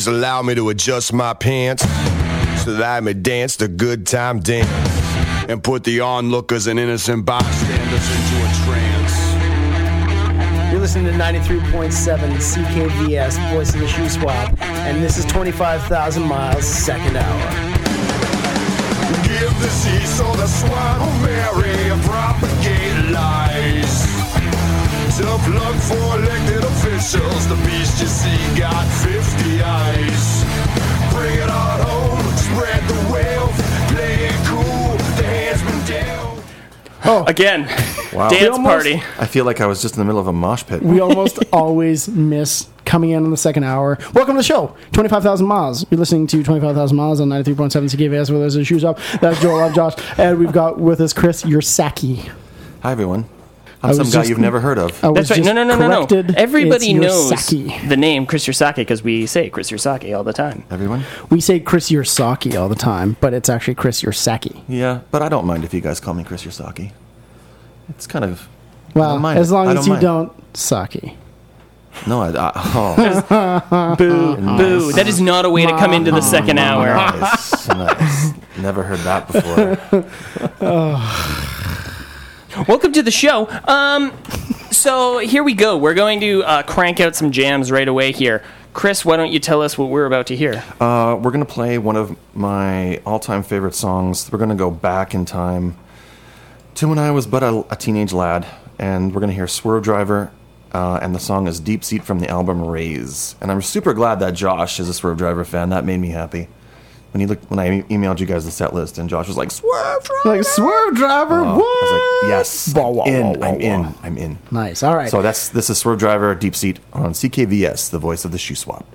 Please allow me to adjust my pants so that I may dance the good time dance and put the onlookers and innocent bystanders into a trance. You're listening to 93.7 CKVS, Voice of the Shoe Swap, and this is 25,000 miles, second hour. Give the seas all the swine who marry and propagate lies. Tough luck for elected officials. The beast you see got 50 eyes. Bring it on home, spread the wealth, play it cool. The hands been down. Oh. Again, Wow. dance almost- party. I feel like I was just in the middle of a mosh pit. We almost always miss coming in on the second hour. Welcome to the show, 25,000 miles. You're listening to 25,000 miles on 93.7 CKVS with us as shoes up. That's Joel, I'm Josh, and we've got with us Chris your Yursaki. Hi, everyone. I I'm some was guy just- you've never heard of. I was That's right. just No, no, no, no, no. corrected. Everybody It's knows Yursaki. the name Chris Yursaki because we say Chris Yursaki all the time. Everyone? We say Chris Yursaki all the time, but it's actually Chris Yursaki. Yeah, but I don't mind if you guys call me Chris Yursaki. It's kind of. I Well, don't mind as it. long I as you mind. don't Saki. No, I. I oh, Boo, boo. That is not a way to come into the second hour. nice, nice. Never heard that before. Oh. Welcome to the show. Um, so here we go. We're going to uh, crank out some jams right away here. Chris, why don't you tell us what we're about to hear? Uh, we're gonna play one of my all-time favorite songs. We're gonna go back in time to when I was but a, a teenage lad, and we're gonna hear "Swervedriver," uh, and the song is "Deep Seat" from the album "Raise." And I'm super glad that Josh is a Swervedriver fan. That made me happy. When he looked, when I emailed you guys the set list, and Josh was like, "Swerve Driver," Like Swervedriver, Oh, what? I was like, "Yes, Wah, wah, in, wah, I'm in, I'm in." Nice. All right. So that's this is Swervedriver, Deep Seat on CKVS, the voice of the shoe swap.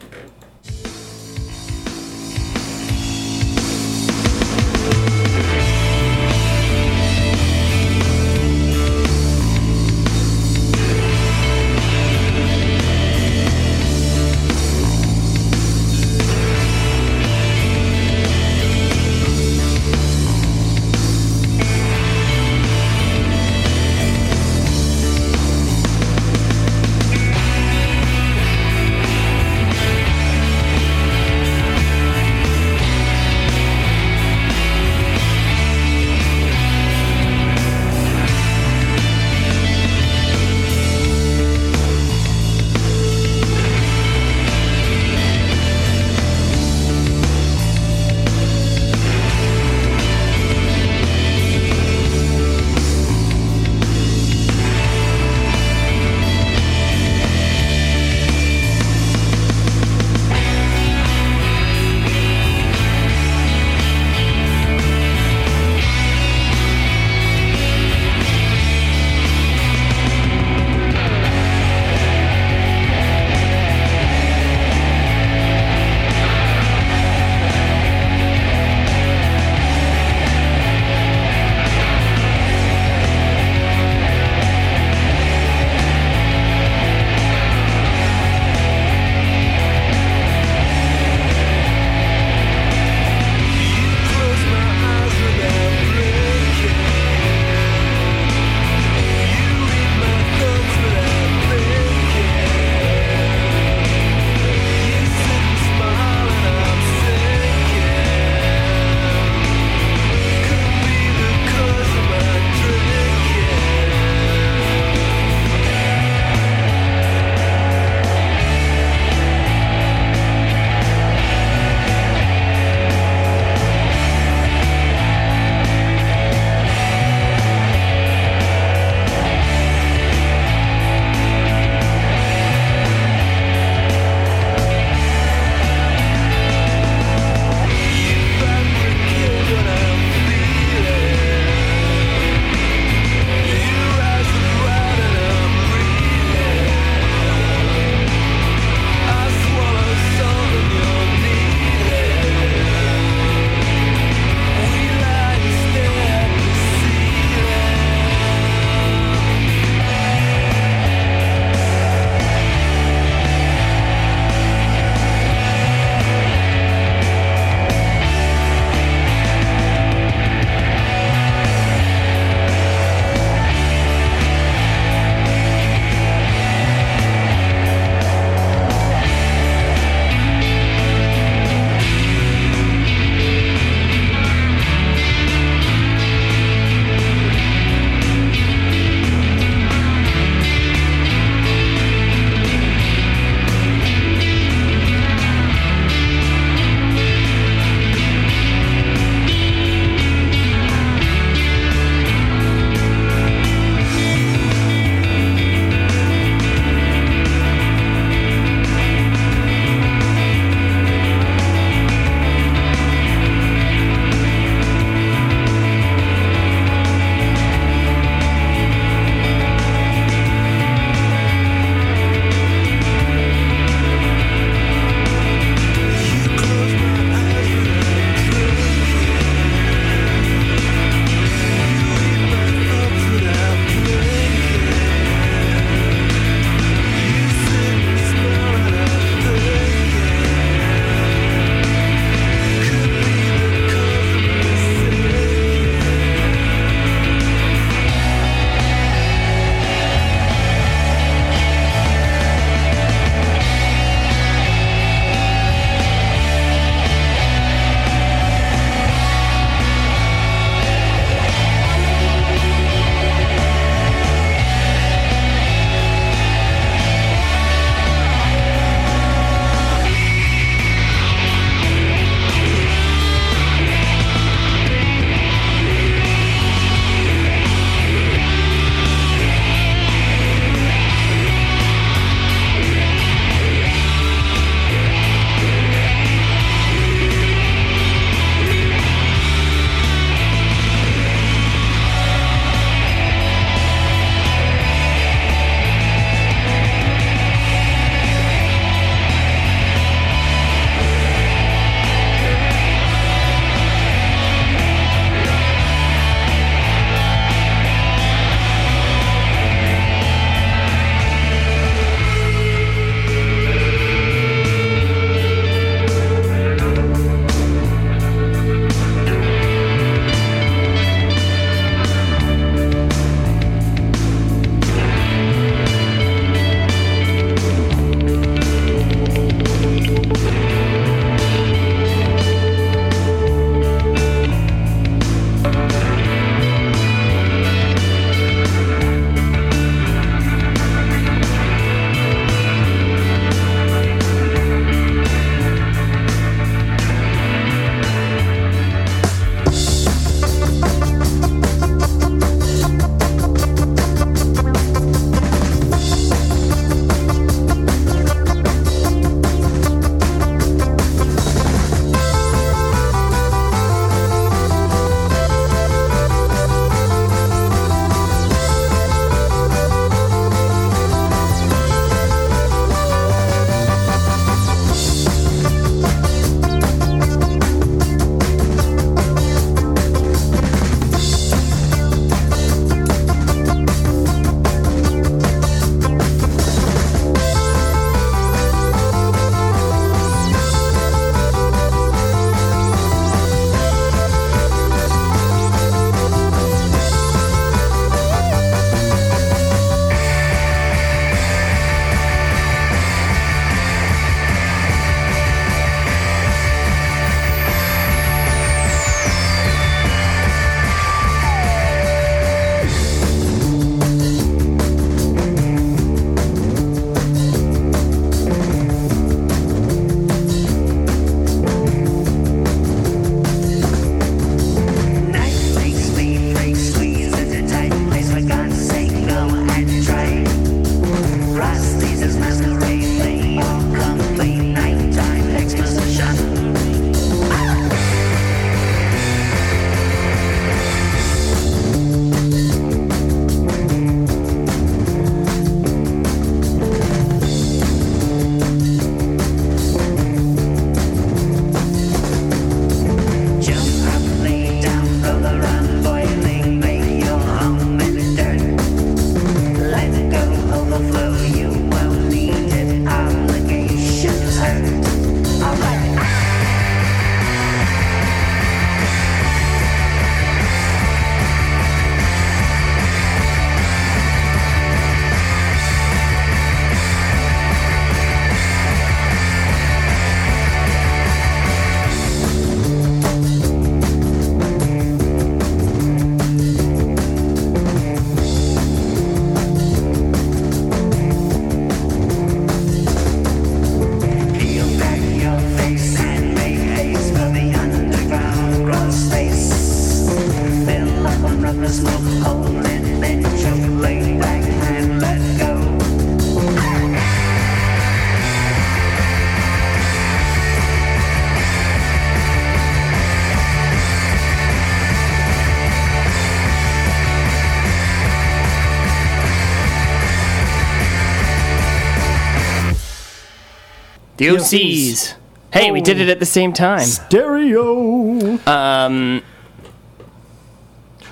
The The OCs. Hey, we did it at the same time. Stereo. Um,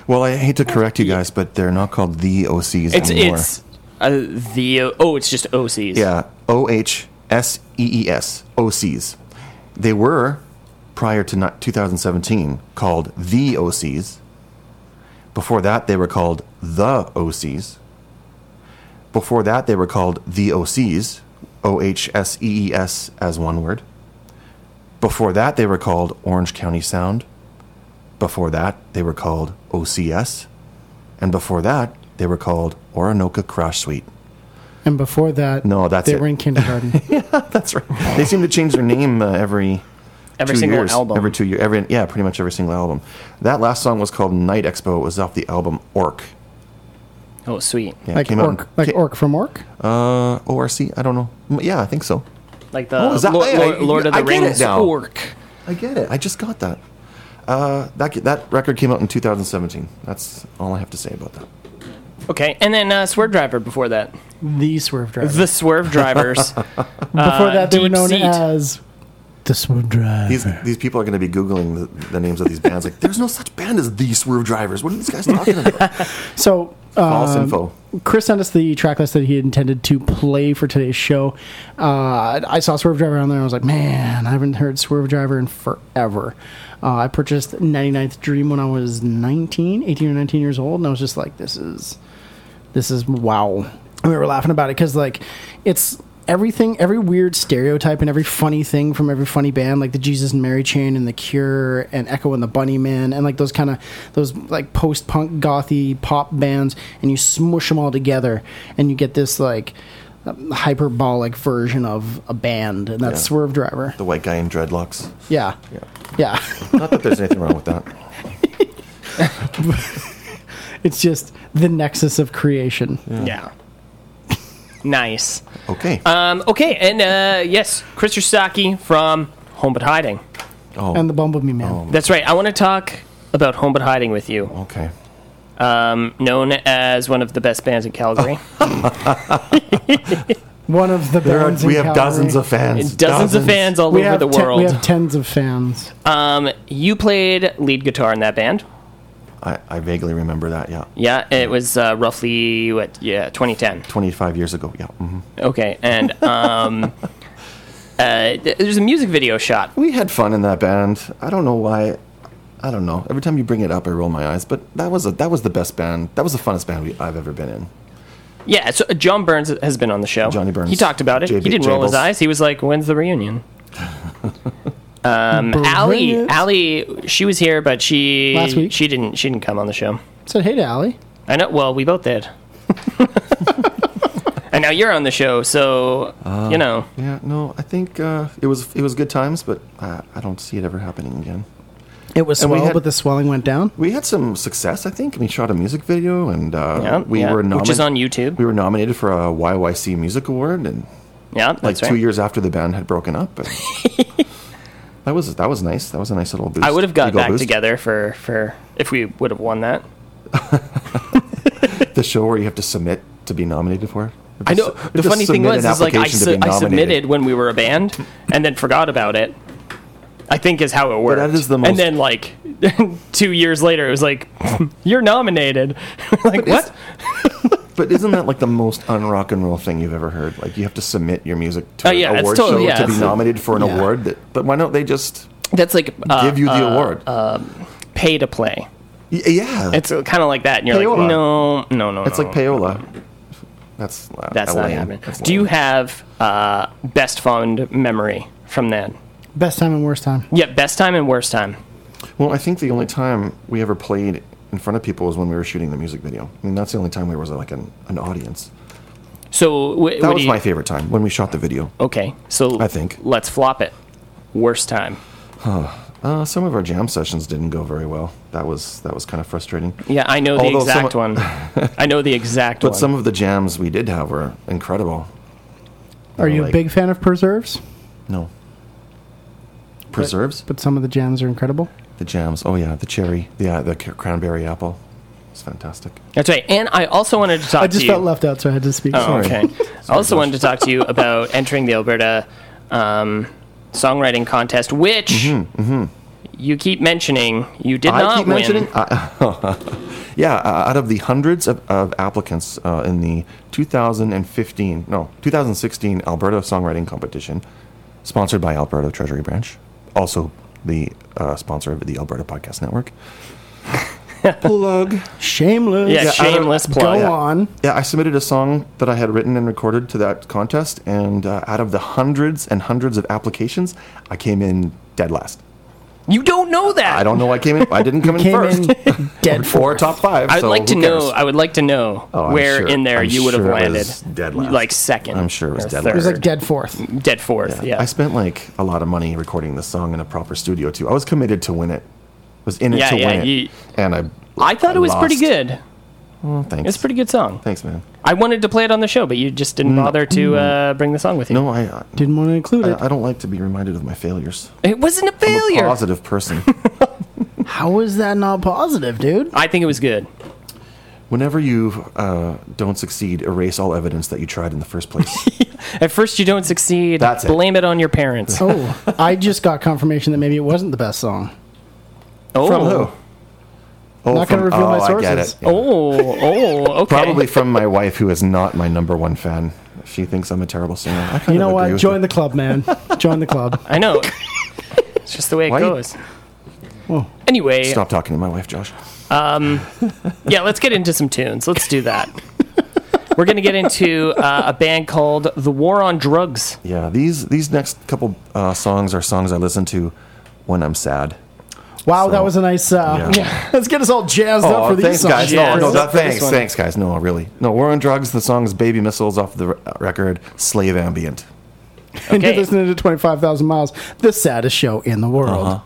Well, I hate to correct you guys, but they're not called the OCs it's anymore. it's uh, the oh, it's just OCs. Yeah, O H S E E S, OCs. They were, prior to not 2017, called the OCs. Before that, they were called the OCs. Before that, they were called the OCs, O H S E E S as one word. Before that, they were called Orange County Sound. Before that, they were called OCS. And before that, they were called Orinoco Crash Suite. And before that, No, that's they it. were in kindergarten. Yeah, that's right. They seem to change their name uh, every Every two single years. album. Every two years. Every yeah, pretty much every single album. That last song was called Nite Expo. It was off the album Orc. Oh, sweet. Yeah, it like came out orc, in- like ca- orc from orc. Uh, ORC. I don't know. M- Yeah, I think so. Like the Oh, is that- Lord, I- I- Lord, Lord of the I get it Rings now. orc. I get it. I just got that. Uh, that that record came out in 2017. That's all I have to say about that. Okay, and then uh, Swervedriver before that. The swerve driver. The Swerve Drivers. Before that, they were Deep known Seat. as the swerve driver. These these people are going to be googling the, the names of these bands. Like, there's no such band as the Swerve Drivers. What are these guys talking about? So, False um, info. Chris sent us the track list that he intended to play for today's show. Uh, I saw Swervedriver on there. and I was like, man, I haven't heard Swervedriver in forever. Uh, I purchased 99th Dream when I was 19, 18 or 19 years old, and I was just like, this is, this is wow. And we were laughing about it because like, it's everything, every weird stereotype and every funny thing from every funny band, like the Jesus and Mary Chain and the Cure and Echo and the Bunnymen, and like those kind of those like post punk gothy pop bands, and you smush them all together, and you get this like hyperbolic version of a band, and that's Yeah. Swervedriver. The white guy in dreadlocks. Yeah, Yeah. yeah. Not that there's anything wrong with that. it's just the nexus of creation. yeah. Nice. Okay. Um, okay, and uh, yes, Chris Yosaki from Home But Hiding. oh. And the Bumblebee Man. That's right. I want to talk about Home But Hiding with you. okay. Um, known as one of the best bands in Calgary. One of the There are, bands in we have Calgary. dozens of fans. Dozens, of fans all We over have, the ten- world. we have tens of fans. um, you played lead guitar in that band. I, I vaguely remember that. Yeah. Yeah, it was uh, roughly what? Yeah, 2010. 25 years ago. Yeah. hmm Okay, and um, uh, there's a music video shot. We had fun in that band. I don't know why. I don't know. Every time you bring it up, I roll my eyes. But that was a, that was the best band. That was the funnest band we, I've ever been in. Yeah, so uh, John Burns has been on the show. Johnny Burns. He talked about it. J- he didn't roll his eyes. He was like, "When's the reunion?" um, Bring Allie, it. Allie, she was here, but she Last week? she didn't she didn't come on the show. Said hey to Allie. I know. Well, we both did. and now you're on the show, so Uh, you know. Yeah. No, I think uh, it was it was good times, but uh, I don't see it ever happening again. It was And we swell, had- but the swelling went down. We had some success. I think we shot a music video, and uh, Yeah, we yeah, were which is on YouTube. We were nominated for a YYC Music Award, and Yeah, like that's two right. years after the band had broken up. and that was that was nice. That was a nice little boost. I would have got ego back boost. together for for if we would have won that. The show where you have to submit to be nominated for. it. I know. The funny thing was, is like I, su- I submitted when we were a band, and then forgot about it. I think is how it worked. that is the most. and then like two years later, it was like you're nominated. like But what? But isn't that like the most unrock and roll thing you've ever heard? Like you have to submit your music to an yeah, it's award totally- show yeah, to be nominated for an yeah. award. That, but why don't they just That's like uh, give you the uh, award? pay to play. Y- yeah, It's kind of like that, and you're Payola. like, no, no, no. it's no, like no. payola. That's uh, That's not lame. happening. That's Do you have uh, best fond memory from then? Best time and worst time. Yeah, best time and worst time. Well, I think the only time we ever played in front of people was when we were shooting the music video. I mean, that's the only time there was like an, an audience. So wh- That what was you, my favorite time when we shot the video. Okay, so I think. let's flop it. Worst time. Uh, some of our jam sessions didn't go very well. That was that was kind of frustrating. Yeah, I know the Although some- exact one. I know the exact one. But one. some of the jams we did have were incredible. Are you a like- big fan of preserves? No. Preserves? But some of the jams are incredible. The jams. Oh yeah, the cherry. Yeah, the cranberry apple. It's fantastic. That's right. And I also wanted to talk I just to felt you. left out, so I had to speak. Oh, Sorry. okay. I also wanted to talk to you about entering the Alberta um, songwriting contest, which you keep mentioning you did Mm-hmm, I not keep win. mentioning. Uh, yeah, uh, out of the hundreds of, of applicants uh, in the 2015, no, 2016 Alberta Songwriting Competition, sponsored by Alberta Treasury Branch, also the uh, sponsor of the Alberta Podcast Network. Plug. Shameless. Yeah, Yeah, shameless I plug. Go on. Yeah, I submitted a song that I had written and recorded to that contest, and uh, out of the hundreds and hundreds of applications, I came in dead last. You don't know that. I don't know. I came in. I didn't come in Came first. in dead or for top five. I'd so like to know. I would like to know Oh, where sure- in there I'm you would have sure it landed. was dead last. Like second. I'm sure it was dead third. last. It was like dead fourth. Dead fourth. Yeah. I spent like a lot of money recording this song in a proper studio too. I was committed to win it. Was in it Yeah, to yeah, win it, you- and I. I thought it was pretty good. Oh, thanks. It's a pretty good song. Thanks, man. I wanted to play it on the show, but you just didn't bother to uh, bring the song with you. No, I. I, Didn't want to include it. I don't like to be reminded of my failures. It wasn't a I'm a failure. positive person. How is that not positive, dude? I think it was good. Whenever you uh, don't succeed, erase all evidence that you tried in the first place. At first, you don't succeed. That's it. Blame it on your parents. Oh, I just got confirmation that maybe it wasn't the best song. Oh. From who? Oh, Not gonna from- reveal my oh, I get sources. it. Yeah. Oh, oh, okay. Probably from my wife, who is not my number one fan. She thinks I'm a terrible singer. I You know of what? Join it. the club, man. Join the club. I know. It's just the way it Why you- goes. Whoa. Anyway, Stop talking to my wife, Josh. Um, yeah, let's get into some tunes. Let's do that. We're going to get into uh, a band called The War on Drugs. Yeah, these these next couple uh, songs are songs I listen to when I'm sad. Wow, that was a nice. Uh, yeah. Let's get us all jazzed up for these thanks, songs. guys. Yeah, no, no, let's that, go for this thanks, one. thanks, guys. No, really. No, War on Drugs. The song is Baby Missiles off the record Slave Ambient. And you're Okay. listening to 25,000 Miles, the saddest show in the world. Uh-huh.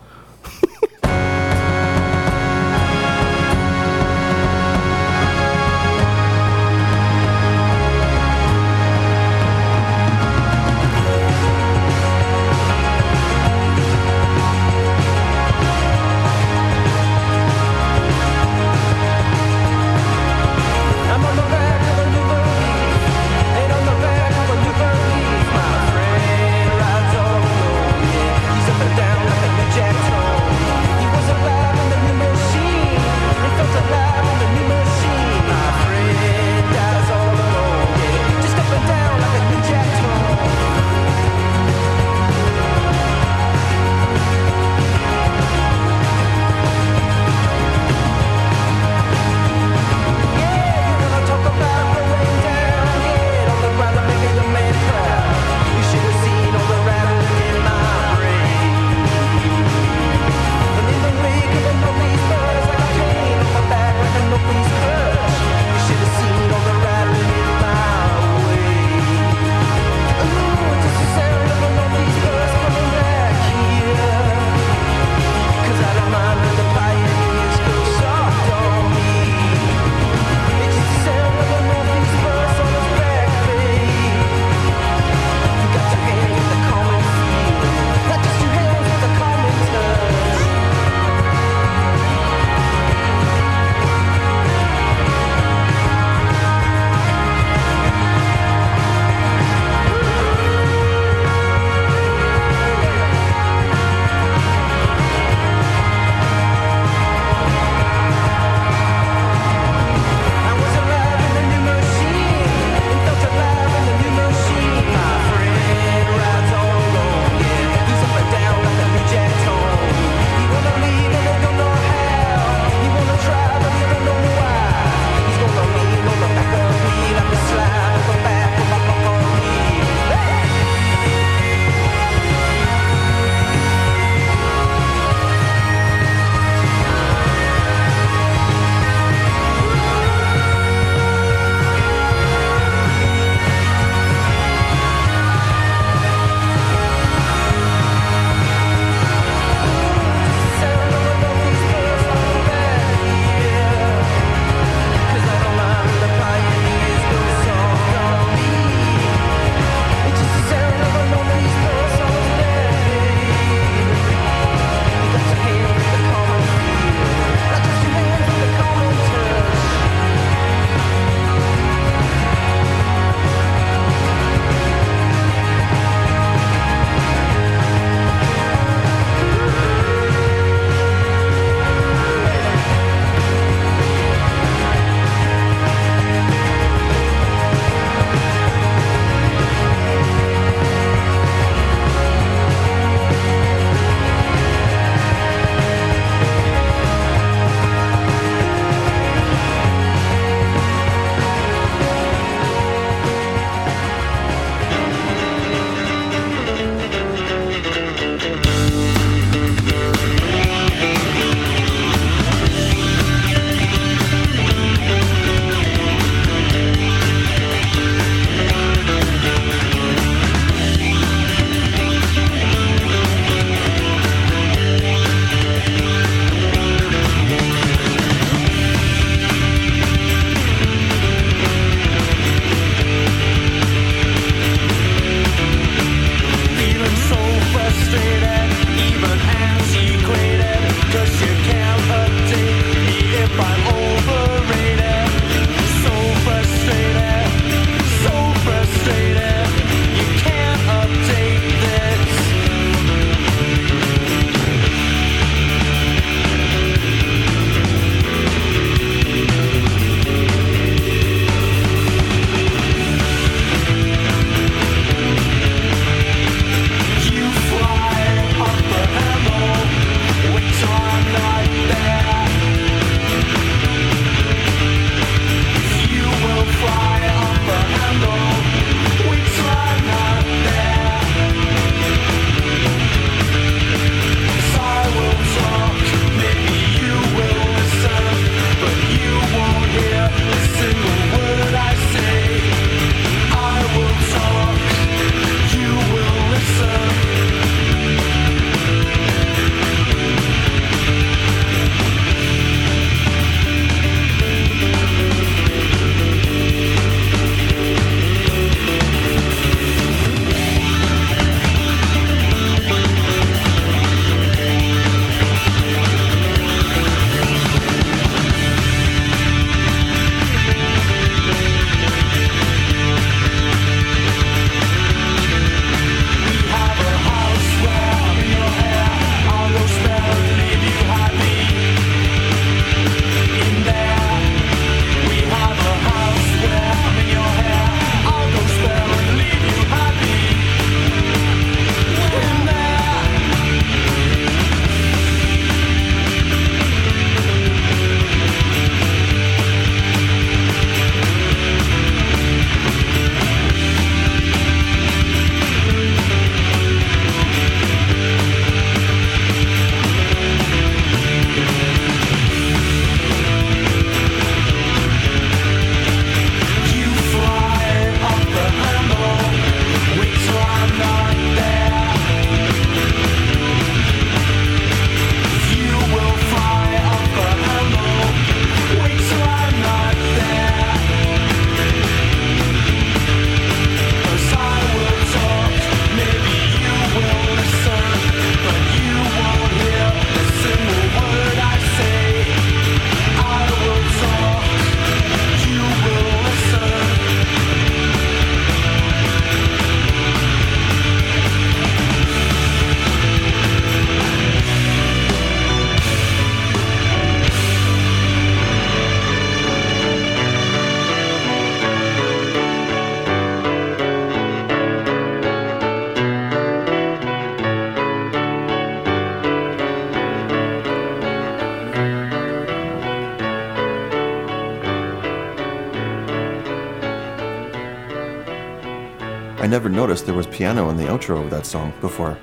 Never noticed there was piano in the outro of that song before.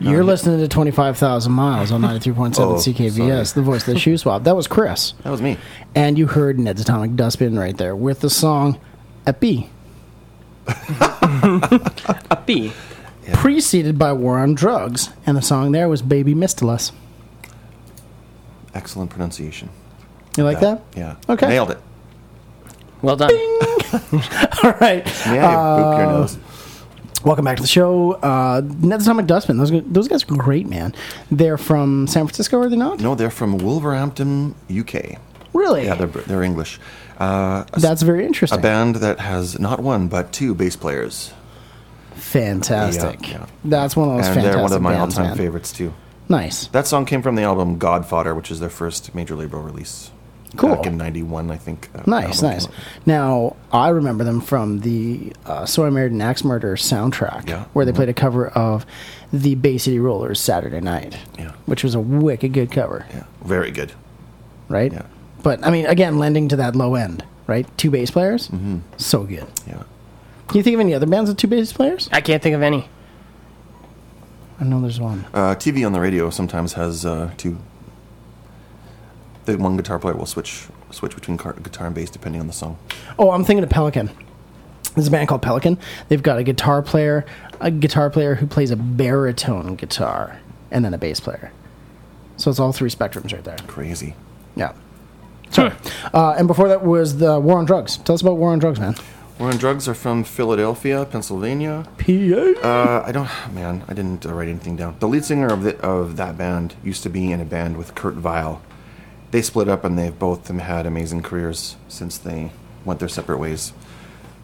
You're listening to 25,000 Miles on 93.7 Oh, CKVS, sorry. the voice of the shoe swap. That was Chris. That was me. And you heard Ned's Atomic Dustbin right there with the song at B, A B. preceded by War on Drugs. And the song there was Baby Mistless. Excellent pronunciation. You like that? Yeah. Okay. Nailed it. Well done. All right. Yeah, you boop your Uh, nose. Welcome back to the show. Uh, Ned's Atomic Dustbin. Those, those guys are great, man. They're from San Francisco, are they not? No, they're from Wolverhampton, UK. Really? Yeah, they're they're English. Uh, a, That's very interesting. a band that has not one but two bass players, Fantastic. Yeah, yeah. That's one of those and fantastic they're one of my all-time favorites too. Nice. That song came from the album God Fodder, which is their first major label release. Cool. Back in '91, I think. that Nice, nice. Now, I remember them from the uh, So I Married an Axe Murder soundtrack, Yeah. where they played a cover of the Bay City Rollers Saturday Night, Yeah. which was a wicked good cover, Yeah, very good. right? Yeah. But, I mean, again, lending to that low end, right? Two bass players? Mm-hmm. So good. Yeah. Can you think of any other bands with two bass players? I can't think of any. I know there's one. Uh, TV on the radio sometimes has uh, two. The one guitar player will switch switch between car- guitar and bass depending on the song. Oh, I'm thinking of Pelican. There's a band called Pelican. They've got a guitar player, a guitar player who plays a baritone guitar, and then a bass player. So it's all three spectrums right there. Crazy. Yeah. Sorry. Uh, and before that was the War on Drugs. Tell us about War on Drugs, man. War on Drugs are from Philadelphia, Pennsylvania. PA. Uh, I don't, man, I didn't uh, write anything down. The lead singer of the, of that band used to be in a band with Kurt Vile. They split up, and they've both them had amazing careers since they went their separate ways.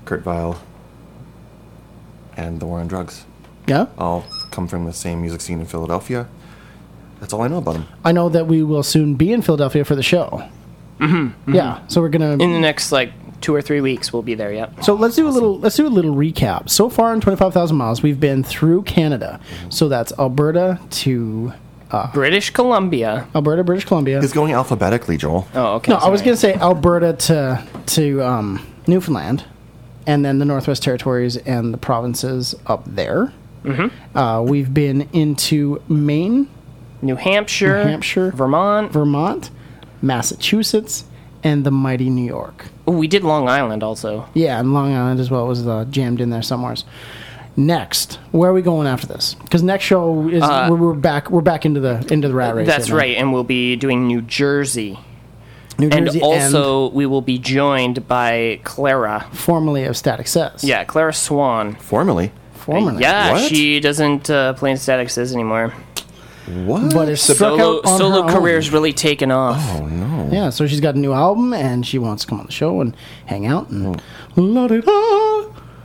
Kurt Vile and the War on Drugs yeah. all come from the same music scene in Philadelphia. That's all I know about them. I know that we will soon be in Philadelphia for the show. Mm-hmm. Yeah. So we're gonna. In the next like two or three weeks, we'll be there. Yep. So let's do a little let's do a little recap. So far in 25,000 miles, we've been through Canada. So that's Alberta to British Columbia. Alberta, British Columbia. It's going alphabetically, Joel. Oh, okay. No, I was sorry. going to say Alberta to to um, Newfoundland, and then the Northwest Territories and the provinces up there. Mm-hmm. Uh, we've been into Maine, New Hampshire, New Hampshire, Vermont. Vermont, Massachusetts, and the mighty New York. Oh, we did Long Island also. Yeah, and Long Island as well was uh, jammed in there somewheres. Next, where are we going after this? Because next show is Uh, we're, we're back. We're back into the into the rat race. That's here now. right, and we'll be doing New Jersey. New Jersey And Jersey also, we will be joined by Clara. formerly of Static Says. Yeah, Clara Swan. Formerly. formerly. Yeah, What? she doesn't uh, play in Static Says anymore. What? But it's Solo, out on solo her own. career's really taken off. oh, no. Yeah, so she's got a new album and she wants to come on the show and hang out and Oh. la-di-da.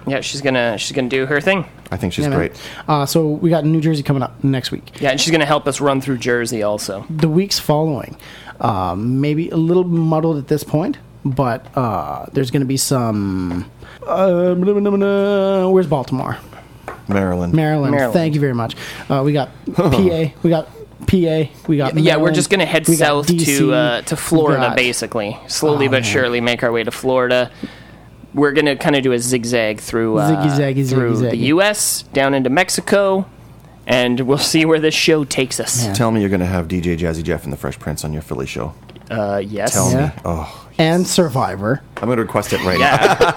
Yeah, she's gonna she's gonna do her thing. I think she's Yeah, man. great. Uh, so we got New Jersey coming up next week. Yeah, and she's gonna help us run through Jersey also. The weeks following, uh, maybe a little muddled at this point, but uh, there's going to be some. Uh, blah, blah, blah, blah. where's Baltimore? Maryland. Maryland. Maryland. Thank you very much. Uh, we got PA. We got PA. We got. Yeah, we're Maryland, just gonna head we got south DC, to uh, to we Florida, got- basically. Slowly Oh, but man. surely make our way to Florida. We're gonna kind of do a zigzag through uh, Ziggy-zaggy, through the. U.S. down into Mexico, and we'll see where this show takes us. Yeah. Tell me you're going to have DJ Jazzy Jeff and the Fresh Prince on your Philly show. Uh, yes. Tell Yeah. me. Oh, And Survivor. I'm going to request it right Yeah. now.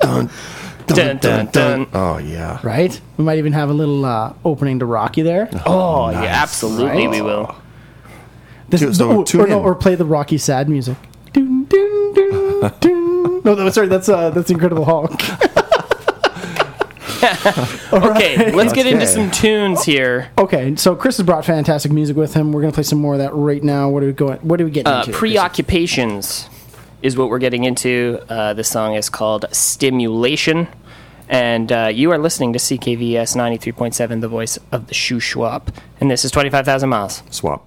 dun, dun, dun. dun, Oh, yeah. Right? We might even have a little uh, opening to Rocky there. Oh, yeah, absolutely, Right? we will. This, Tu- so or, or, no, or play the Rocky sad music. Dun, dun, dun, dun. No, no, sorry, that's uh, that's Incredible Hulk. Okay, let's get into some tunes here. Okay, so Chris has brought fantastic music with him. We're gonna play some more of that right now. What are we going? What are we getting Uh, into? preoccupations is what we're getting into. Uh, the song is called Stimulation. And uh, you are listening to CKVS 93.7, the voice of the shoe swap. And this is 25,000 miles. Swap.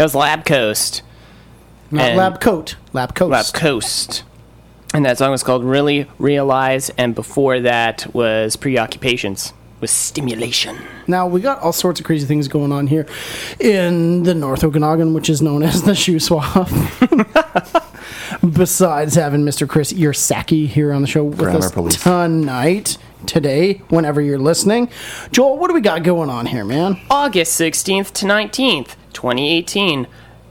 That was Lab Coast. Not And- Lab Coat. Lab Coast. Lab Coast. And that song was called Really Realize, and before that was Preoccupations with Stimulation. Now we got all sorts of crazy things going on here in the North Okanagan, which is known as the Shuswap. Besides having Mr. Chris Yersaki here on the show with Grammar us police. tonight, today, whenever you're listening, Joel, what do we got going on here, man? August 16th to 19th, 2018.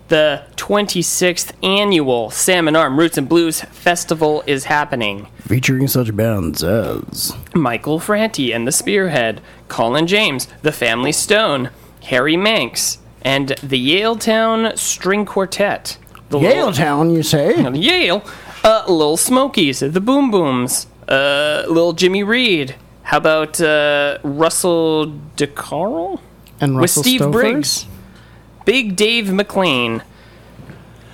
The 26th annual Salmon Arm Roots and Blues Festival is happening. Featuring such bands as Michael Franti and the Spearhead, Colin James, the Family Stone, Harry Manx, and the Yale Town String Quartet. The Little- Yaletown, you say? Yale, uh, Little Smokies, the Boom Booms, uh, Little Jimmy Reed. How about uh, Russell deCarle? And With Steve Stofers? Briggs. Big Dave McLean.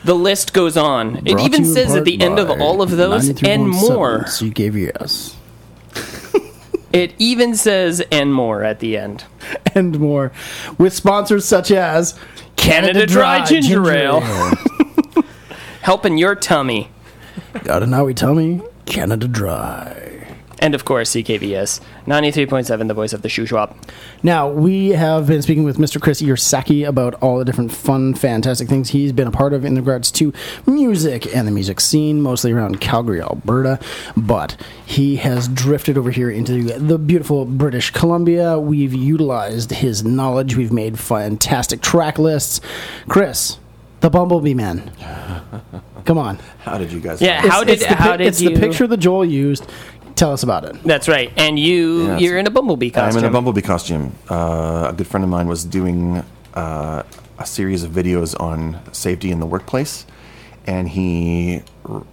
The list goes on. It Brought to even says at the end of all of those and 93.7 more. CKVS. It even says and more at the end. And more. With sponsors such as Canada Dry Ginger Ale. Helping your tummy. Got an owie tummy? Canada Dry. And of course, CKVS 93.7, the voice of the shoe shop. Now, we have been speaking with Mr. Chris Yersaki about all the different fun, fantastic things he's been a part of in regards to music and the music scene, mostly around Calgary, Alberta. But he has drifted over here into the beautiful British Columbia. We've utilized his knowledge, we've made fantastic track lists. Chris, the Bumblebee Man. Come on. How did you guys? Yeah, how did it's the, how did it's you? the picture that Joel used. Tell us about it. That's right. And you, Yeah, you're in a bumblebee costume. I'm in a bumblebee costume. Uh, a good friend of mine was doing uh, a series of videos on safety in the workplace, and he r-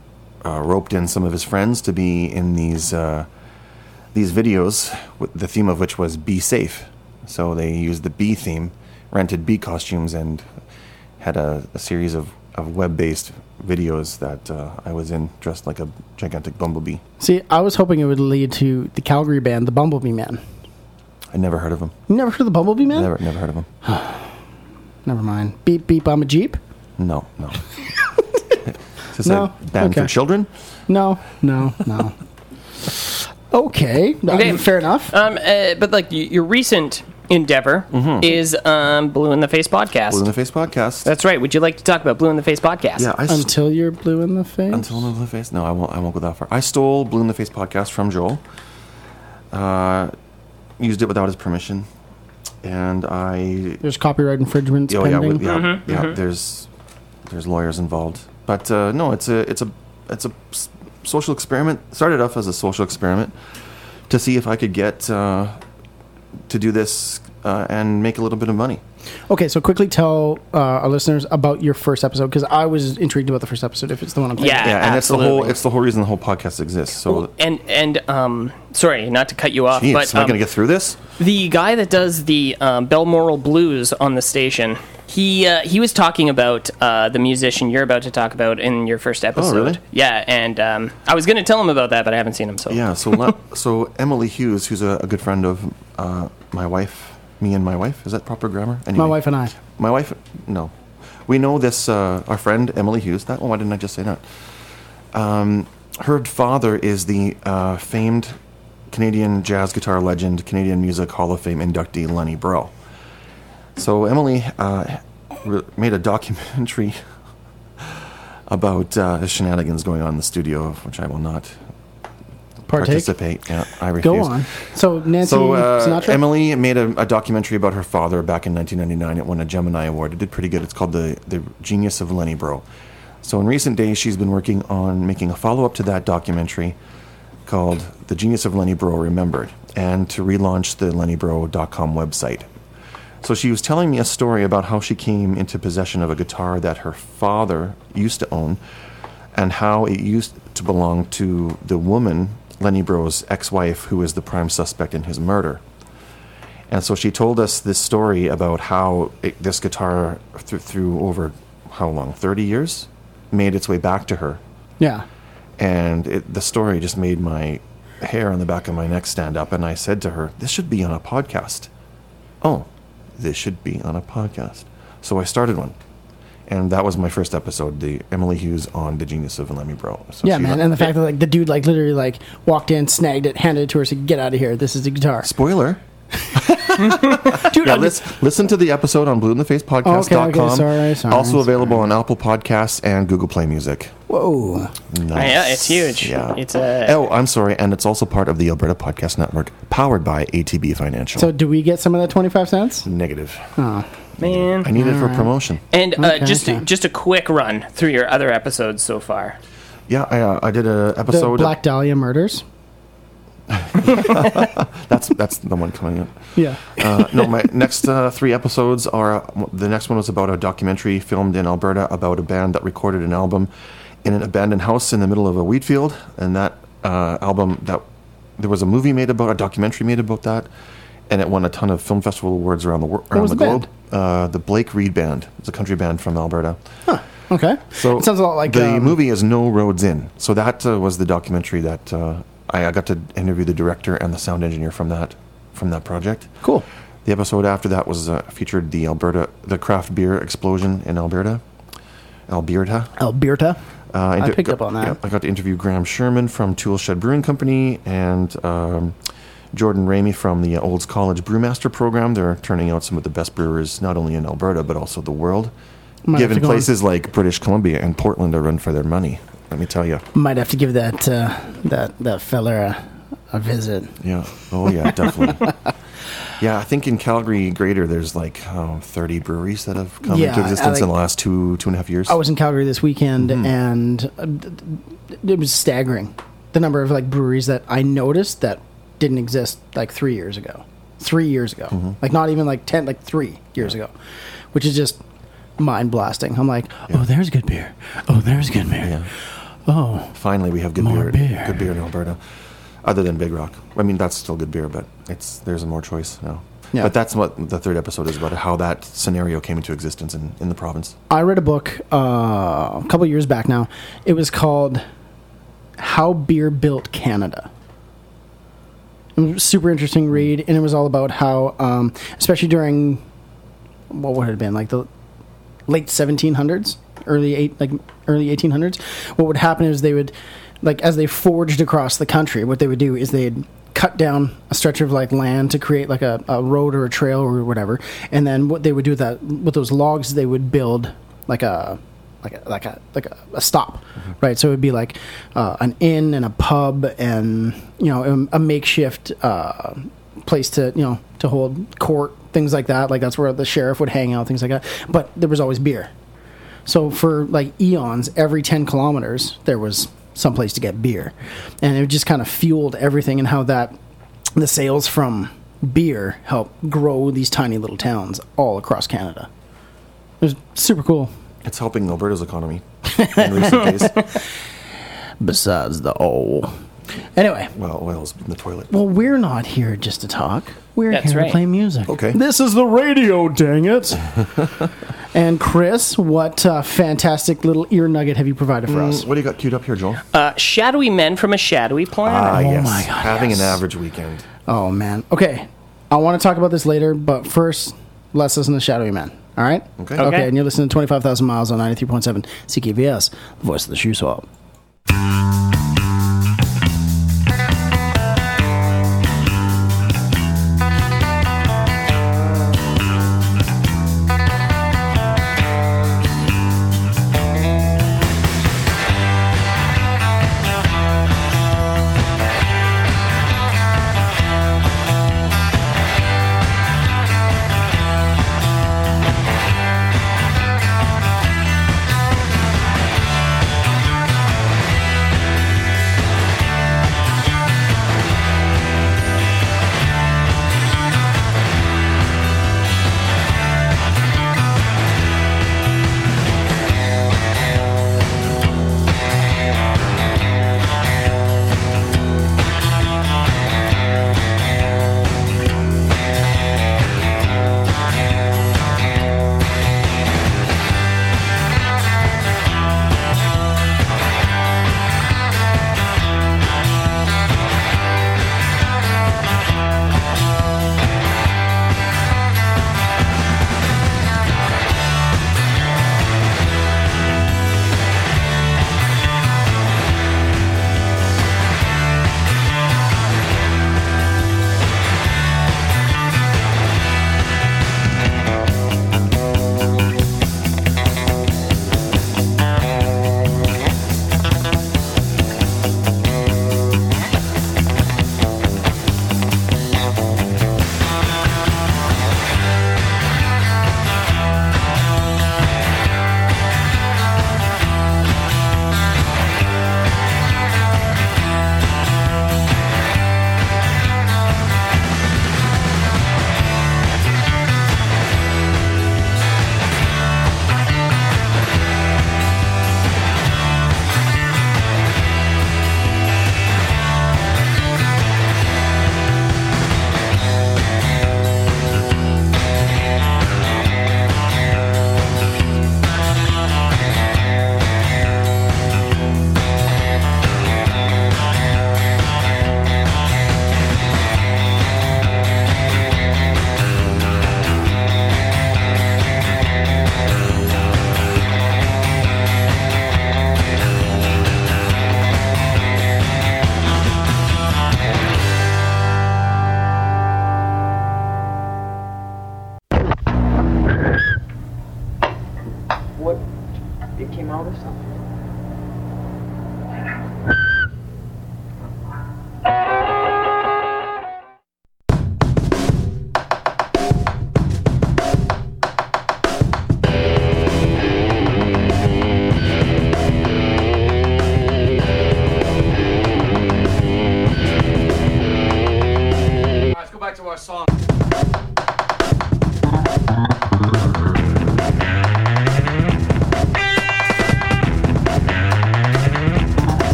uh, roped in some of his friends to be in these uh, these videos. with The theme of which was "Be Safe." So they used the bee theme, rented bee costumes, and had a, a series of, of web-based videos that uh, I was in, dressed like a gigantic bumblebee. See, I was hoping it would lead to the Calgary band, the Bumblebee Man. I never heard of him. You never heard of the Bumblebee Man? Never, never heard of him. Never mind. Beep beep, I'm a Jeep. No, no. Is this No? a band Okay. for children? No, no, no. okay, Okay. fair enough. Um, uh, but like your recent endeavor is um, Blue in the Face podcast. Mm-hmm. Blue in the Face podcast. That's right. Would you like to talk about Blue in the Face podcast? yeah, I st- Until you're blue in the face. until Blue in the Face. No, I won't. I won't go that far. I stole Blue in the Face podcast from Joel. Uh, used it without his permission, and I. There's copyright infringements Oh yeah, pending. with- yeah, Mm-hmm, yeah. There's there's lawyers involved, but uh, no, it's a it's a it's a social experiment. Started off as a social experiment to see if I could get uh, to do this uh, and make a little bit of money. Okay, so quickly tell uh, our listeners about your first episode because I was intrigued about the first episode. If it's the one I'm thinking. Yeah. Yeah, and it's the whole it's the whole reason the whole podcast exists. So, And and um, sorry, not to cut you off, geez, but am I um, going to get through this? the guy that does the um, Belmoral Blues on the station, he uh, he was talking about uh, the musician you're about to talk about in your first episode. Oh, really? Yeah, and um, I was going to tell him about that, but I haven't seen him. So Yeah. So le- so Emily Hughes, who's a, a good friend of uh, my wife, me and my wife. Is that proper grammar? My wife and I. My wife, no. We know this, uh, our friend Emily Hughes. That, oh, why didn't I just say that? Um, her father is the uh, famed Canadian jazz guitar legend, Canadian Music Hall of Fame inductee Lenny Breau. So Emily uh, re- made a documentary about uh, the shenanigans going on in the studio, which I will not Partake. participate. Yeah, I refuse. Go on. So Nancy So uh, Sinatra. Emily made a, a documentary about her father back in 1999. It won a Gemini Award. It did pretty good. It's called the the Genius of Lenny Breau. So in recent days, she's been working on making a follow up to that documentary called The Genius of Lenny Breau Remembered, and to relaunch the LennyBreau.com website. So she was telling me a story about how she came into possession of a guitar that her father used to own, and how it used to belong to the woman, Lenny Breau's ex-wife, who is the prime suspect in his murder. And so she told us this story about how it, this guitar, th- through over how long, 30 years, made its way back to her. yeah. And it, the story just made my hair on the back of my neck stand up. And I said to her, This should be on a podcast. Oh, this should be on a podcast. So I started one. And that was my first episode, the Emily Hughes on the Genius of Lenny Breau. So Yeah, man, and the fact that like the dude like literally like walked in, snagged it, handed it to her, said, "Get out of here. This is the guitar." Spoiler. Dude, Yeah, I let's listen to the episode on blueinthefacepodcast.com. Okay, okay, sorry, sorry, also sorry. available on Apple Podcasts and Google Play Music. whoa. Nice. Oh, yeah, it's huge. Yeah. It's a Oh, I'm sorry, and it's also part of the Alberta Podcast Network, powered by ATB Financial. So, do we get some of that twenty five cents? Negative. man. I need it for promotion. And uh, Okay, just okay. just a quick run through your other episodes so far. Yeah, I, uh, I did a The episode. Black Dahlia murders. that's that's the one coming up. Yeah. Uh, no, my next uh, three episodes are. The next one was about a documentary filmed in Alberta about a band that recorded an album in an abandoned house in the middle of a wheat field, and that uh, album that there was a movie made about, a documentary made about that, and it won a ton of film festival awards around the wor- around the the globe. Uh, the Blake Reed Band. It's a country band from Alberta. Okay. So it sounds a lot like the um, movie is No Roads In. So that uh, was the documentary that uh, I, I got to interview the director and the sound engineer from that from that project. Cool. The episode after that was uh, featured the Alberta the craft beer explosion in Alberta, Alberta. Alberta. Uh, I inter- picked up on that. yeah, I got to interview Graham Sherman from Tool Shed Brewing Company and um, Jordan Ramey from the Olds College Brewmaster program. They're turning out some of the best brewers, not only in Alberta but also the world. Might Given go on- places like British Columbia and Portland are run for their money. Let me tell you. Might have to give that uh, that that fella a, a visit. Yeah. Oh yeah, definitely. yeah, I think in Calgary Greater, there's like oh, 30 breweries that have come Yeah, into existence in the last two two and a half years. I was in Calgary this weekend, Mm-hmm. and it was staggering the number of like breweries that I noticed that didn't exist like three years ago. Three years ago, Mm-hmm. like not even like ten, like three years ago, which is just mind blasting. I'm like, oh, there's good beer. Oh, there's good beer. yeah. Oh, Finally, we have good beer, beer. Good beer in Alberta, other than Big Rock. I mean, that's still good beer, but it's there's more choice now. Yeah. But that's what the third episode is about: how that scenario came into existence in, in the province. I read a book uh, a couple years back now. It was called "How Beer Built Canada." It was a super interesting read, and it was all about how, um, especially during what would it have been like the late 1700s, early eight like early 1800s. What would happen is they would like as they forged across the country, what they would do is they'd cut down a stretch of like land to create like a, a road or a trail or whatever, and then what they would do with that with those logs, they would build like a like a like a like a, a stop, right? So it would be like uh, an inn and a pub and you know a, a makeshift uh, place to you know to hold court things like that. Like that's where the sheriff would hang out, things like that. But there was always beer. So for like eons, every 10 kilometers, there was some place to get beer. And it just kind of fueled everything and how that the sales from beer helped grow these tiny little towns all across Canada. It was super cool. It's helping Alberta's economy in recent days. Besides the oil. Anyway, Well, oil's in the toilet. well, we're not here just to talk. We're That's here right. to play music. Okay. This is the radio, dang it. and Chris, what uh, fantastic little ear nugget have you provided for us? Mm, what do you got queued up here, Joel? Uh, shadowy men from a shadowy planet. Ah, yes. my God, Having yes. an average weekend. Oh man. Okay. I want to talk about this later, but first, let's listen to Shadowy Men. All right. Okay. Okay. Okay. And you're listening to 25,000 miles on 93.7 CKVS, the voice of the Shuswap.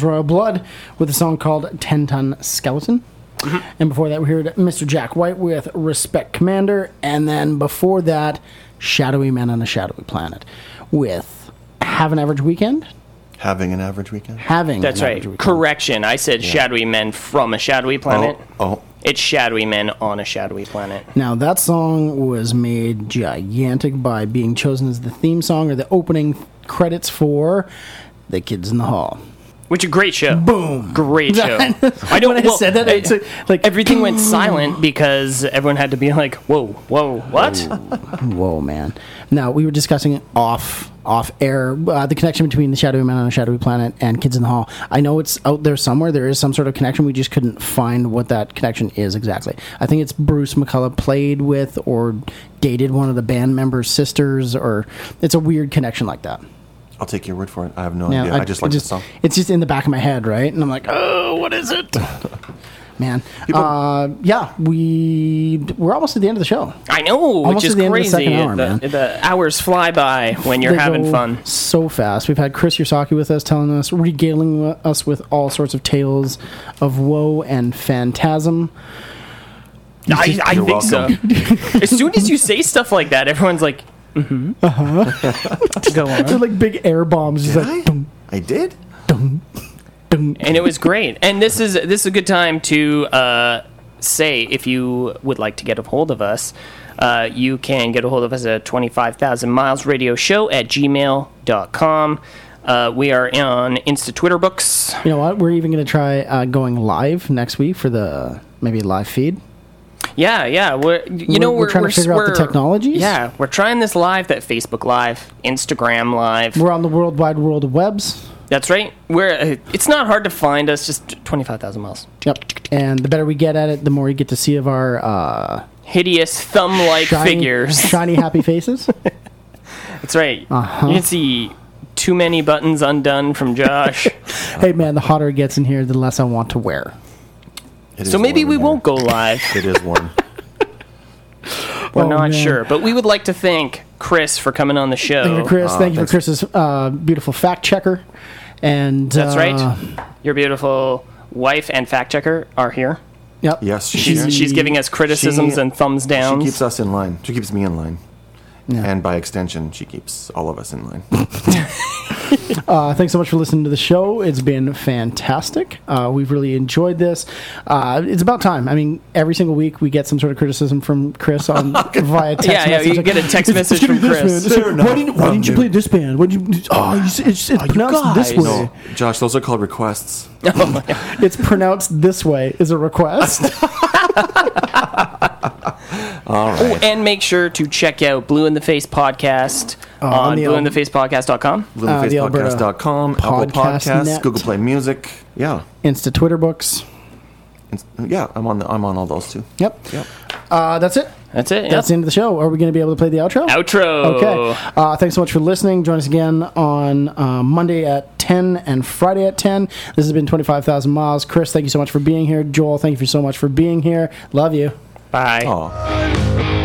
That was Royal Blood with a song called 10 Ton Skeleton. Mm-hmm. And before that, we heard Mr. Jack White with Respect Commander. And then before that, Shadowy Men on a Shadowy Planet with Have an Average Weekend. Having an average weekend. Having That's an right. weekend. Correction. I said shadowy men from a shadowy planet. Oh, oh, It's shadowy men on a shadowy planet. Now, that song was made gigantic by being chosen as the theme song or the opening credits for The Kids in the Hall. Which a great show. Boom. Great show. I don't When I said that, it's like- like- everything went silent because everyone had to be like, "Whoa, whoa, what?" Whoa, man! Now we were discussing off off air uh, the connection between the Shadowy Man on a Shadowy Planet and Kids in the Hall. I know it's out there somewhere. There is some sort of connection. We just couldn't find what that connection is exactly. I think it's Bruce McCulloch played with or dated one of the band members' sisters, or it's a weird connection like that. I'll take your word for it. I have no Yeah, idea. I, just like the song. It's just in the back of my head, right? And I'm like, oh, what is it? Man, People- uh, yeah, we we're almost at the end of the show. I know, Almost which is at the end the crazy. second hour, the, man. the hours fly by when you're They having go fun. so fast. We've had Chris Yosaki with us, telling us, regaling us with all sorts of tales of woe and phantasm. I, I You're think so. as soon as you say stuff like that, everyone's like, "Mm-hmm." Uh-huh. Go They're on. like big air bombs. Did like, I? dum, I did. dum, dum. and it was great. And this is this is a good time to uh, say if you would like to get a hold of us, uh, you can get a hold of us at twenty five thousand miles radio show at gmail.com. Uh, we are on Insta Twitter books. You know what? We're even going to try uh, going live next week for the maybe live feed. Yeah, yeah. We're you know We're- we're, we're trying to figure out the we're- technologies? Yeah, we're trying this live. That Facebook Live, Instagram Live. We're on the World Wide World of Webs. That's right. We're uh, it's not hard to find us. Just twenty five thousand miles. Yep. And the better we get at it, the more you get to see of our uh, Hideous thumb like figures. shiny, happy faces. That's right. Uh-huh. You can see too many buttons undone from Josh. hey, man, the hotter it gets in here, the less I want to wear. It is so maybe we won't go live. It is warm. We're Oh, not man. sure, but we would like to thank Chris for coming on the show. Thank you Chris. Ah, Thank you for. Chris's uh, beautiful fact checker. And That's uh, right. Your beautiful wife and fact checker are here. Yep. Yes, she's She's here. she's giving us criticisms She- and thumbs down. She keeps us in line. She keeps me in line. Yeah. And by extension, she keeps all of us in line. Uh, thanks so much for listening to the show. It's been fantastic. Uh, we've really enjoyed this. Uh, it's about time. I mean, every single week we get some sort of criticism from Chris on via text Yeah, yeah, message. you get a text message it's gonna from Chris. band. It's They're like, why didn't, why didn't you me. play this band? Why did you? Oh, you, s- it's, it's pronounced this way. no, Josh, those are called requests. oh It's pronounced this way. Is a request. All right. Oh, and make sure to check out Blue in the Face podcast on on the Al- blueinthefacepodcast.com. Uh, the Apple Podcasts, Net. Google Play Music. Yeah. Insta Twitter books. It's- Yeah, I'm on the, I'm on all those too. Yep. Yep. Uh, that's it. That's it. That's the end of the show. Are we going to be able to play the outro? Outro. Okay. Uh, thanks so much for listening. Join us again on uh, Monday at 10 and Friday at 10. This has been 25,000 Miles. Chris, thank you so much for being here. Joel, thank you so much for being here. Love you. 拜。拜